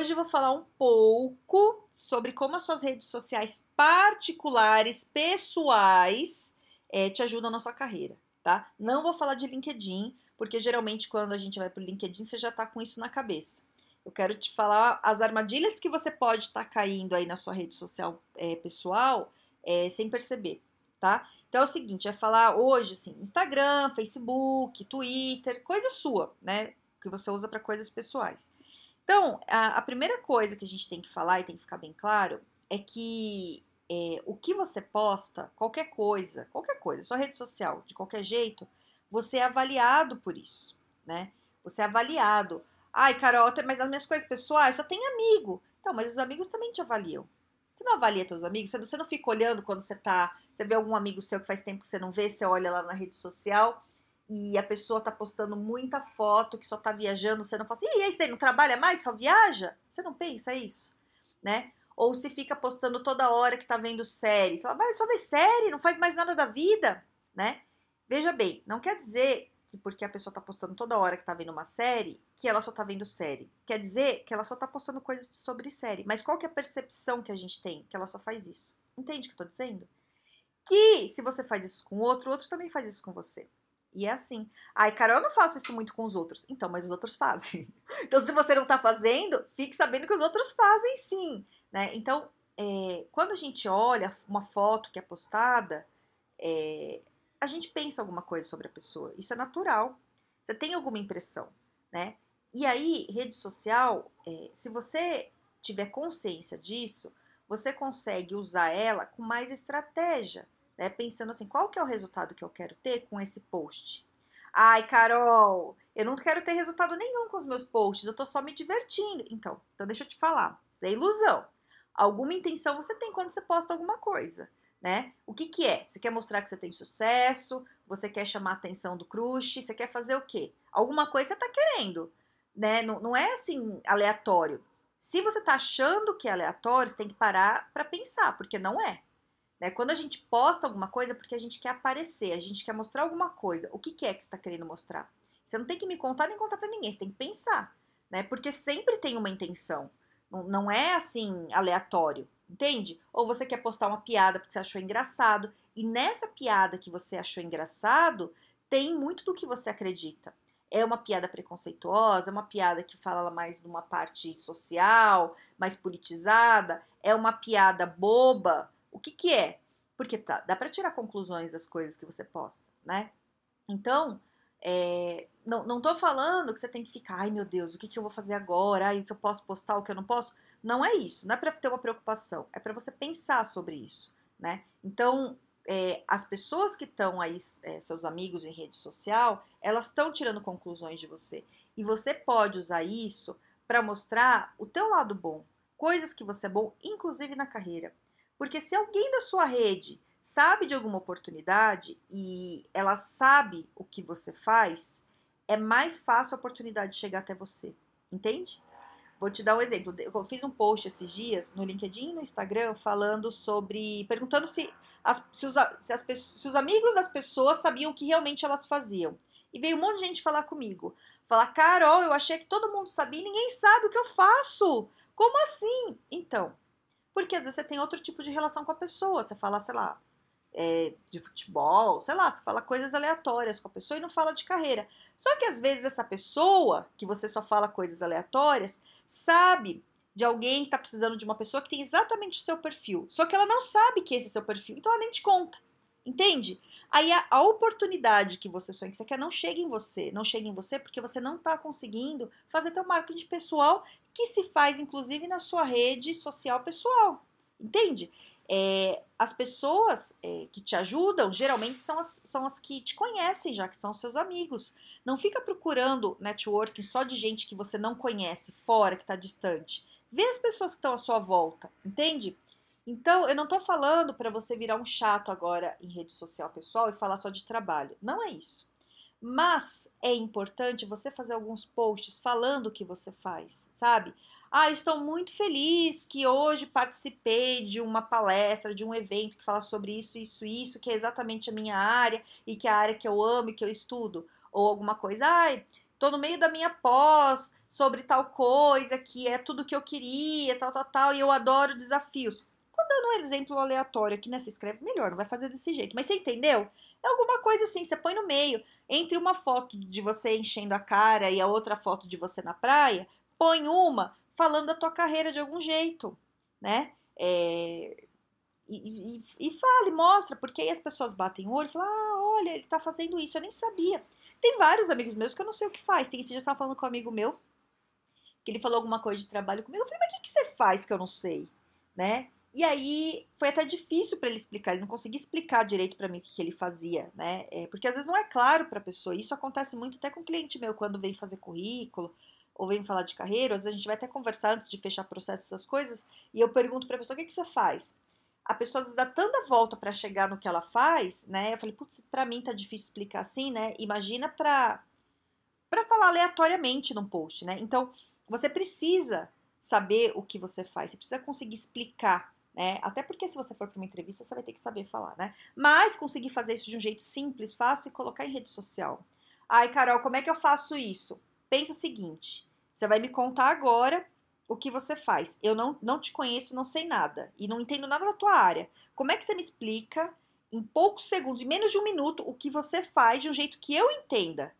Hoje eu vou falar um pouco sobre como as suas redes sociais particulares, pessoais, é, te ajudam na sua carreira, tá? Não vou falar de LinkedIn, porque geralmente quando a gente vai para o LinkedIn você já tá com isso na cabeça. Eu quero te falar as armadilhas que você pode estar tá caindo aí na sua rede social é, pessoal é, sem perceber, tá? Então é o seguinte, é falar hoje assim, Instagram, Facebook, Twitter, coisa sua, né? Que você usa para coisas pessoais. Então, a, a, primeira coisa que a gente tem que falar e tem que ficar bem claro é que é, o que você posta, qualquer coisa, qualquer coisa, sua rede social, de qualquer jeito, você é avaliado por isso, né? Você é avaliado. Ai, Carol, mas as minhas coisas pessoais só tem amigo. Então, mas os amigos também te avaliam. Você não avalia teus amigos? Você não fica olhando quando você tá. Você vê algum amigo seu que faz tempo que você não vê, você olha lá na rede social e a pessoa tá postando muita foto que só tá viajando, você não fala assim, e aí, você não trabalha mais, só viaja? Você não pensa isso, né? Ou se fica postando toda hora que tá vendo série, fala, vai só ver série, não faz mais nada da vida, né? Veja bem, não quer dizer que porque a pessoa tá postando toda hora que tá vendo uma série, que ela só tá vendo série. Quer dizer que ela só tá postando coisas sobre série. Mas qual que é a percepção que a gente tem? Que ela só faz isso. Entende o que eu tô dizendo? Que se você faz isso com outro, outro também faz isso com você. E é assim. Ai, cara, eu não faço isso muito com os outros. Então, mas os outros fazem. Então, se você não tá fazendo, fique sabendo que os outros fazem sim. Né? Então, é, quando a gente olha uma foto que é postada, é, a gente pensa alguma coisa sobre a pessoa. Isso é natural. Você tem alguma impressão, né? E aí, rede social, é, se você tiver consciência disso, você consegue usar ela com mais estratégia né? Pensando assim, qual que é o resultado que eu quero ter com esse post? Ai, Carol, eu não quero ter resultado nenhum com os meus posts, eu tô só me divertindo. Então, então deixa eu te falar, isso é ilusão. Alguma intenção você tem quando você posta alguma coisa, né? O que que é? Você quer mostrar que você tem sucesso, você quer chamar a atenção do crush, você quer fazer o quê? Alguma coisa você tá querendo, né? Não, não é assim aleatório. Se você tá achando que é aleatório, você tem que parar para pensar, porque não é. Né? Quando a gente posta alguma coisa, é porque a gente quer aparecer, a gente quer mostrar alguma coisa. O que, que é que você está querendo mostrar? Você não tem que me contar nem contar para ninguém, você tem que pensar, né? Porque sempre tem uma intenção. Não, não é assim aleatório, entende? Ou você quer postar uma piada porque você achou engraçado, e nessa piada que você achou engraçado, tem muito do que você acredita. É uma piada preconceituosa, é uma piada que fala mais de uma parte social, mais politizada, é uma piada boba, o que que é? Porque tá, dá para tirar conclusões das coisas que você posta, né? Então, é, não, não tô falando que você tem que ficar, ai meu Deus, o que, que eu vou fazer agora? Ai, o que eu posso postar, o que eu não posso? Não é isso, não é para ter uma preocupação, é para você pensar sobre isso, né? Então, é, as pessoas que estão aí, é, seus amigos em rede social, elas estão tirando conclusões de você. E você pode usar isso para mostrar o teu lado bom, coisas que você é bom, inclusive na carreira. Porque se alguém da sua rede sabe de alguma oportunidade e ela sabe o que você faz, é mais fácil a oportunidade chegar até você. Entende? Vou te dar um exemplo. Eu fiz um post esses dias no LinkedIn e no Instagram falando sobre. perguntando se, as, se, os, se, as, se os amigos das pessoas sabiam o que realmente elas faziam. E veio um monte de gente falar comigo. Falar, Carol, eu achei que todo mundo sabia e ninguém sabe o que eu faço. Como assim? Então, porque às vezes você tem outro tipo de relação com a pessoa. Você fala, sei lá, é, de futebol, sei lá, você fala coisas aleatórias com a pessoa e não fala de carreira. Só que às vezes essa pessoa, que você só fala coisas aleatórias, sabe de alguém que está precisando de uma pessoa que tem exatamente o seu perfil. Só que ela não sabe que esse é seu perfil, então ela nem te conta. Entende? Aí a, a, oportunidade que você sonha, que você quer, não chega em você. Não chega em você porque você não está conseguindo fazer teu marketing pessoal, que se faz, inclusive, na sua rede social pessoal. Entende? É, as pessoas é, que te ajudam, geralmente, são as, são as que te conhecem, já que são seus amigos. Não fica procurando networking só de gente que você não conhece, fora, que está distante. Vê as pessoas que estão à sua volta, entende? Então, eu não tô falando para você virar um chato agora em rede social pessoal e falar só de trabalho. Não é isso. Mas é importante você fazer alguns posts falando o que você faz, sabe? Ah, estou muito feliz que hoje participei de uma palestra, de um evento que fala sobre isso, isso, isso, que é exatamente a minha área e que é a área que eu amo e que eu estudo. Ou alguma coisa, ai, tô no meio da minha pós sobre tal coisa que é tudo que eu queria, tal, tal, tal, e eu adoro desafios. Tô dando um exemplo aleatório aqui, né? Se escreve melhor, não vai fazer desse jeito. Mas você entendeu? É alguma coisa assim, você põe no meio. Entre uma foto de você enchendo a cara e a outra foto de você na praia, põe uma falando da tua carreira de algum jeito, né? É, e, e, e fale, mostra, porque aí as pessoas batem o olho e falam, ah, olha, ele tá fazendo isso, eu nem sabia. Tem vários amigos meus que eu não sei o que faz. Tem esse dia eu tava falando com um amigo meu, que ele falou alguma coisa de trabalho comigo. Eu falei, mas o que, que você faz que eu não sei? Né? E aí foi até difícil para ele explicar, ele não conseguia explicar direito para mim o que, que, ele fazia, né? É, porque às vezes não é claro para a pessoa. Isso acontece muito até com cliente meu quando vem fazer currículo ou vem falar de carreira. Às vezes a gente vai até conversar antes de fechar processo essas coisas e eu pergunto para a pessoa o que, que você faz. A pessoa às vezes dá tanta volta para chegar no que ela faz, né? Eu falei, putz, para mim tá difícil explicar assim, né? Imagina para para falar aleatoriamente num post, né? Então você precisa saber o que você faz, você precisa conseguir explicar né? Até porque se você for para uma entrevista, você vai ter que saber falar, né? Mas conseguir fazer isso de um jeito simples, fácil e colocar em rede social. Ai, Carol, como é que eu faço isso? Pense o seguinte: você vai me contar agora o que você faz. Eu não, não te conheço, não sei nada e não entendo nada da tua área. Como é que você me explica em poucos segundos, em menos de um minuto, o que você faz de um jeito que eu entenda?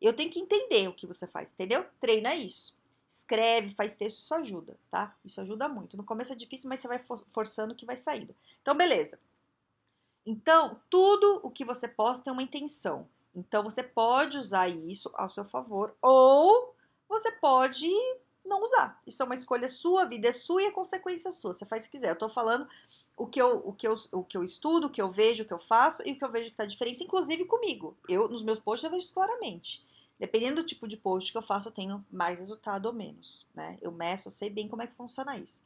Eu tenho que entender o que você faz, entendeu? Treina isso escreve, faz texto, isso ajuda, tá? Isso ajuda muito. No começo é difícil, mas você vai forçando que vai saindo. Então, beleza. Então, tudo o que você posta tem uma intenção. Então, você pode usar isso ao seu favor ou você pode não usar. Isso é uma escolha sua, a vida é sua e a consequência é sua. Você faz o que quiser. Eu tô falando o que eu, o que eu, o que eu estudo, o que eu vejo, o que eu faço e o que eu vejo que tá diferente, inclusive comigo. Eu, nos meus posts, eu vejo isso claramente. Dependendo do tipo de post que eu faço, eu tenho mais resultado ou menos, né? Eu meço, eu sei bem como é que funciona isso.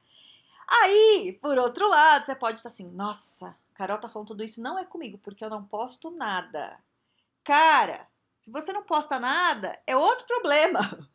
Aí, por outro lado, você pode estar assim, nossa, Carol tá falando tudo isso, não é comigo, porque eu não posto nada. Cara, se você não posta nada, é outro problema.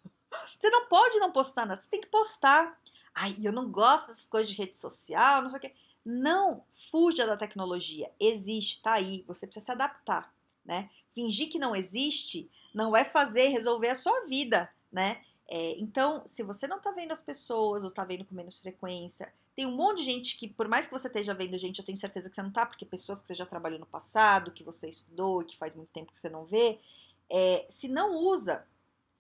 Você não pode não postar nada, você tem que postar. Ai, eu não gosto dessas coisas de rede social, não sei o quê. Não fuja da tecnologia. Existe, tá aí. Você precisa se adaptar, né? Fingir que não existe não é fazer, resolver a sua vida, né? É, então, se você não tá vendo as pessoas ou tá vendo com menos frequência, tem um monte de gente que, por mais que você esteja vendo gente, eu tenho certeza que você não tá, porque pessoas que você já trabalhou no passado, que você estudou e que faz muito tempo que você não vê, é, se não usa,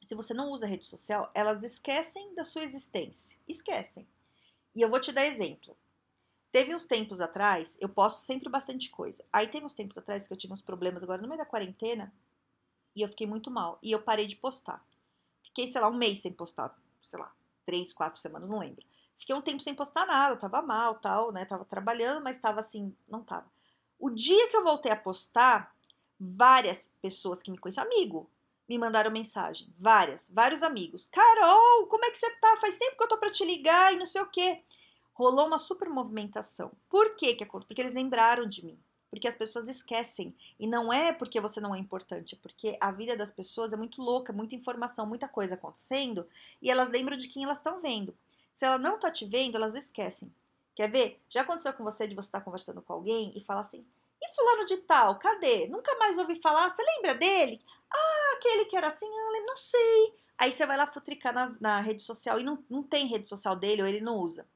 se você não usa rede social, elas esquecem da sua existência. Esquecem. E eu vou te dar exemplo. Teve uns tempos atrás, eu posto sempre bastante coisa. Aí teve uns tempos atrás que eu tive uns problemas agora no meio da quarentena, e eu fiquei muito mal. E eu parei de postar. Fiquei, sei lá, um mês sem postar. Sei lá, três, quatro semanas, não lembro. Fiquei um tempo sem postar nada, eu tava mal, tal, né? Tava trabalhando, mas tava assim, não tava. O dia que eu voltei a postar, várias pessoas que me conhecem, amigo, me mandaram mensagem. Várias, vários amigos. Carol, como é que você tá? Faz tempo que eu tô pra te ligar e não sei o quê. Rolou uma super movimentação. Por que que aconteceu? Porque eles lembraram de mim porque as pessoas esquecem. E não é porque você não é importante, porque a vida das pessoas é muito louca, muita informação, muita coisa acontecendo, e elas lembram de quem elas estão vendo. Se ela não tá te vendo, elas esquecem. Quer ver? Já aconteceu com você de você estar tá conversando com alguém e falar assim: e fulano de tal, cadê? Nunca mais ouvi falar, você lembra dele? Ah, aquele que era assim, ah, não sei. Aí você vai lá futricar na, na rede social e não, não tem rede social dele ou ele não usa.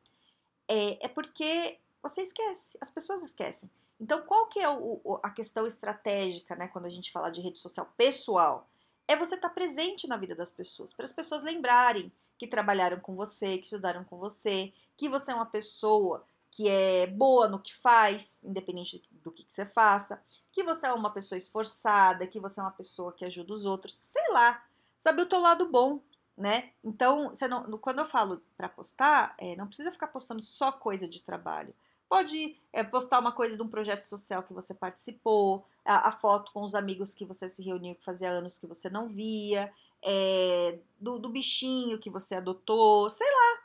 É, é porque você esquece, as pessoas esquecem. Então, qual que é o, a questão estratégica, né, quando a gente fala de rede social pessoal? É você estar tá presente na vida das pessoas, para as pessoas lembrarem que trabalharam com você, que estudaram com você, que você é uma pessoa que é boa no que faz, independente do que, que você faça, que você é uma pessoa esforçada, que você é uma pessoa que ajuda os outros, sei lá, saber o teu lado bom, né? Então, não, quando eu falo para postar, é, não precisa ficar postando só coisa de trabalho. Pode é, postar uma coisa de um projeto social que você participou, a, a, foto com os amigos que você se reuniu que fazia anos que você não via, é, do, do, bichinho que você adotou, sei lá.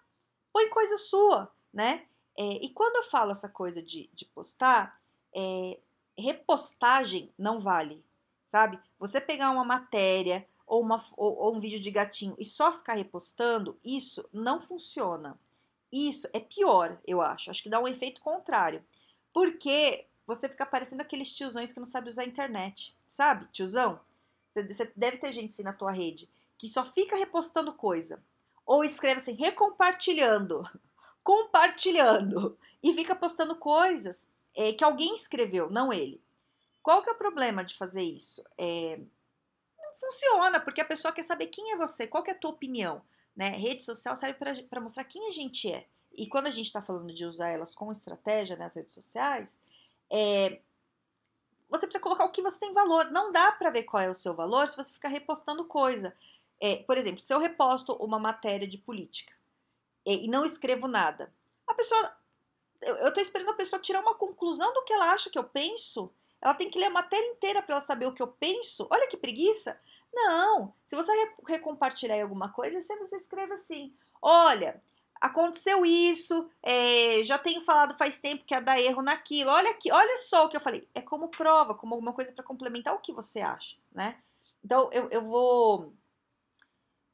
Põe coisa sua, né? É, e quando eu falo essa coisa de, de postar, repostagem não vale, sabe? Você pegar uma matéria ou, uma, ou, ou um vídeo de gatinho e só ficar repostando, isso não funciona. Isso é pior, eu acho. Acho que dá um efeito contrário. Porque você fica parecendo aqueles tiozões que não sabe usar a internet. Sabe, tiozão? Você deve ter gente assim na tua rede que só fica repostando coisa. Ou escreve assim, recompartilhando compartilhando e fica postando coisas é, que alguém escreveu, não ele. Qual que é o problema de fazer isso? É, não funciona, porque a pessoa quer saber quem é você, qual que é a tua opinião. Né? Rede social serve para mostrar quem a gente é. E quando a gente está falando de usar elas com estratégia nas redes sociais, é, você precisa colocar o que você tem valor. Não dá para ver qual é o seu valor se você ficar repostando coisa. É, por exemplo, se eu reposto uma matéria de política, e não escrevo nada. A pessoa. Eu, tô esperando a pessoa tirar uma conclusão do que ela acha que eu penso. Ela tem que ler a matéria inteira para ela saber o que eu penso. Olha que preguiça. Não. Se você recompartilhar alguma coisa, você, você escreve assim: olha, aconteceu isso, é, já tenho falado faz tempo que ia dar erro naquilo. Olha aqui, olha só o que eu falei. É como prova, como alguma coisa para complementar o que você acha, né? Então eu, eu vou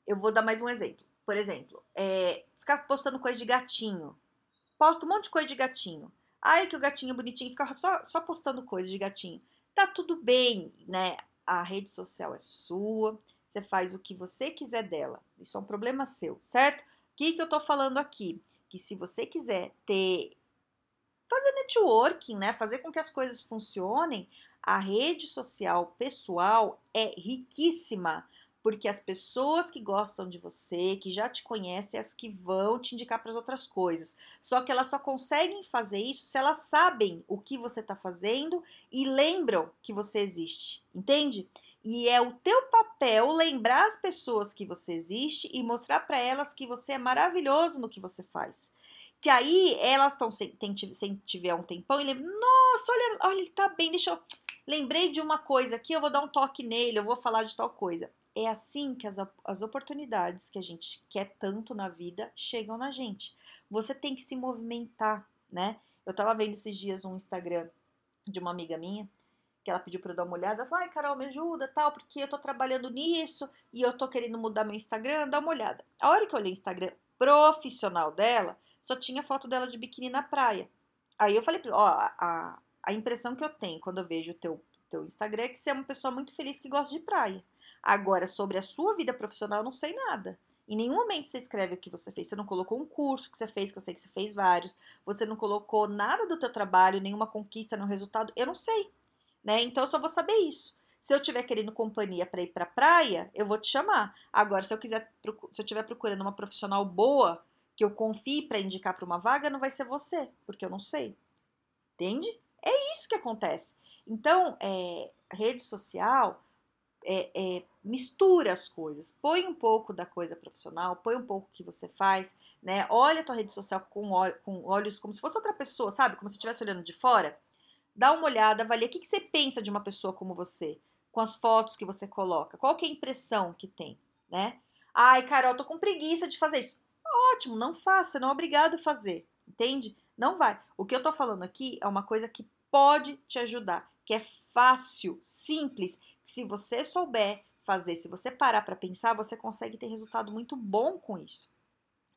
eu vou dar mais um exemplo. Por exemplo, é, ficar postando coisa de gatinho. Posta um monte de coisa de gatinho. Ai, que o gatinho é bonitinho, fica só, só postando coisa de gatinho. Tá tudo bem, né? A rede social é sua, você faz o que você quiser dela. Isso é um problema seu, certo? O que, que eu tô falando aqui? Que se você quiser ter. fazer networking, né? Fazer com que as coisas funcionem, a rede social pessoal é riquíssima porque as pessoas que gostam de você, que já te conhecem, é as que vão te indicar para as outras coisas. Só que elas só conseguem fazer isso se elas sabem o que você está fazendo e lembram que você existe, entende? E é o teu papel lembrar as pessoas que você existe e mostrar para elas que você é maravilhoso no que você faz. Que aí elas estão sem, sem tiver um tempão e lembram, nossa, olha, olha, ele tá bem, deixa eu. Lembrei de uma coisa aqui, eu vou dar um toque nele, eu vou falar de tal coisa. É assim que as, as oportunidades que a gente quer tanto na vida chegam na gente. Você tem que se movimentar, né? Eu tava vendo esses dias um Instagram de uma amiga minha, que ela pediu para eu dar uma olhada, ela falou, ai Carol, me ajuda, tal, porque eu tô trabalhando nisso e eu tô querendo mudar meu Instagram, dá uma olhada. A hora que eu olhei o Instagram profissional dela, só tinha foto dela de biquíni na praia. Aí eu falei, ó, a, a impressão que eu tenho quando eu vejo o teu, teu Instagram é que você é uma pessoa muito feliz que gosta de praia. Agora, sobre a sua vida profissional, eu não sei nada. Em nenhum momento você escreve o que você fez. Você não colocou um curso que você fez, que eu sei que você fez vários. Você não colocou nada do teu trabalho, nenhuma conquista no resultado. Eu não sei, né? Então eu só vou saber isso. Se eu estiver querendo companhia para ir para praia, eu vou te chamar. Agora, se eu quiser, se eu estiver procurando uma profissional boa que eu confie para indicar para uma vaga, não vai ser você, porque eu não sei. Entende? É isso que acontece. Então, é, rede social é, é, mistura as coisas, põe um pouco da coisa profissional, põe um pouco que você faz, né? Olha a tua rede social com, com olhos como se fosse outra pessoa, sabe? Como se estivesse olhando de fora. Dá uma olhada, avalia o que, que você pensa de uma pessoa como você, com as fotos que você coloca, qual que é a impressão que tem, né? Ai, Carol, tô com preguiça de fazer isso. Ótimo, não faça, não é obrigado a fazer, entende? Não vai. O que eu tô falando aqui é uma coisa que pode te ajudar, que é fácil, simples, se você souber fazer, se você parar para pensar, você consegue ter resultado muito bom com isso,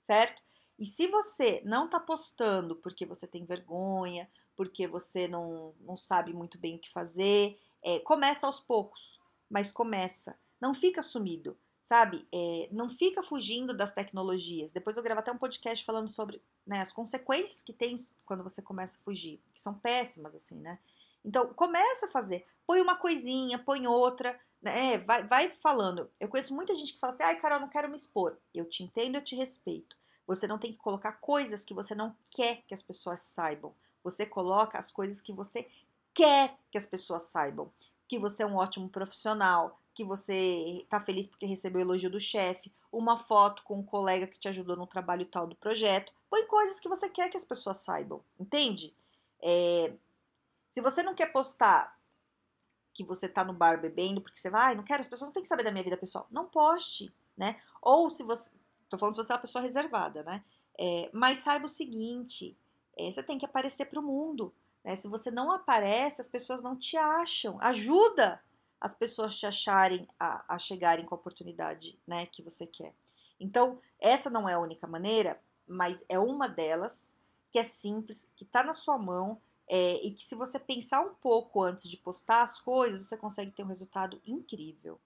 certo? E se você não está postando porque você tem vergonha, porque você não, não sabe muito bem o que fazer, é, começa aos poucos, mas começa. Não fica sumido, sabe? É, não fica fugindo das tecnologias. Depois eu gravo até um podcast falando sobre né, as consequências que tem quando você começa a fugir, que são péssimas, assim, né? Então, começa a fazer. Põe uma coisinha, põe outra, né? Vai, vai falando. Eu conheço muita gente que fala assim, ai, Carol, eu não quero me expor. Eu te entendo, eu te respeito. Você não tem que colocar coisas que você não quer que as pessoas saibam. Você coloca as coisas que você quer que as pessoas saibam. Que você é um ótimo profissional, que você está feliz porque recebeu o elogio do chefe, uma foto com um colega que te ajudou no trabalho tal do projeto. Põe coisas que você quer que as pessoas saibam, entende? É, se você não quer postar que você tá no bar bebendo, porque você vai, ah, não quero, as pessoas não têm que saber da minha vida pessoal. Não poste, né? Ou se você. Tô falando se você é uma pessoa reservada, né? É, mas saiba o seguinte: é, você tem que aparecer para o mundo. Né? Se você não aparece, as pessoas não te acham. Ajuda as pessoas te acharem, a, a chegarem com a oportunidade né, que você quer. Então, essa não é a única maneira, mas é uma delas que é simples, que está na sua mão é, e que se você pensar um pouco antes de postar as coisas, você consegue ter um resultado incrível.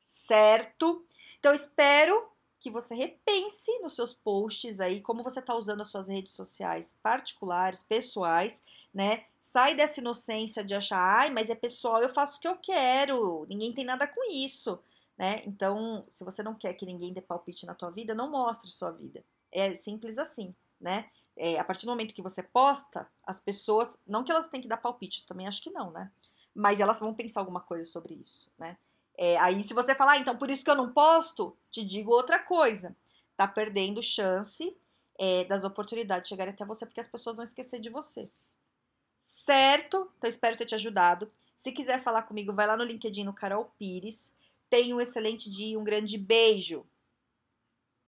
Certo? Então, espero que você repense nos seus posts aí, como você está usando as suas redes sociais particulares, pessoais, né? Sai dessa inocência de achar, ai, mas é pessoal, eu faço o que eu quero, ninguém tem nada com isso, né? Então, se você não quer que ninguém dê palpite na tua vida, não mostre sua vida. É simples assim, né? É, a partir do momento que você posta, as pessoas, não que elas têm que dar palpite, também acho que não, né? Mas elas vão pensar alguma coisa sobre isso, né? É, aí, se você falar, ah, então por isso que eu não posto, te digo outra coisa. Tá perdendo chance é, das oportunidades chegarem até você, porque as pessoas vão esquecer de você. Certo? Então, espero ter te ajudado. Se quiser falar comigo, vai lá no LinkedIn no Carol Pires. Tenha um excelente dia, um grande beijo.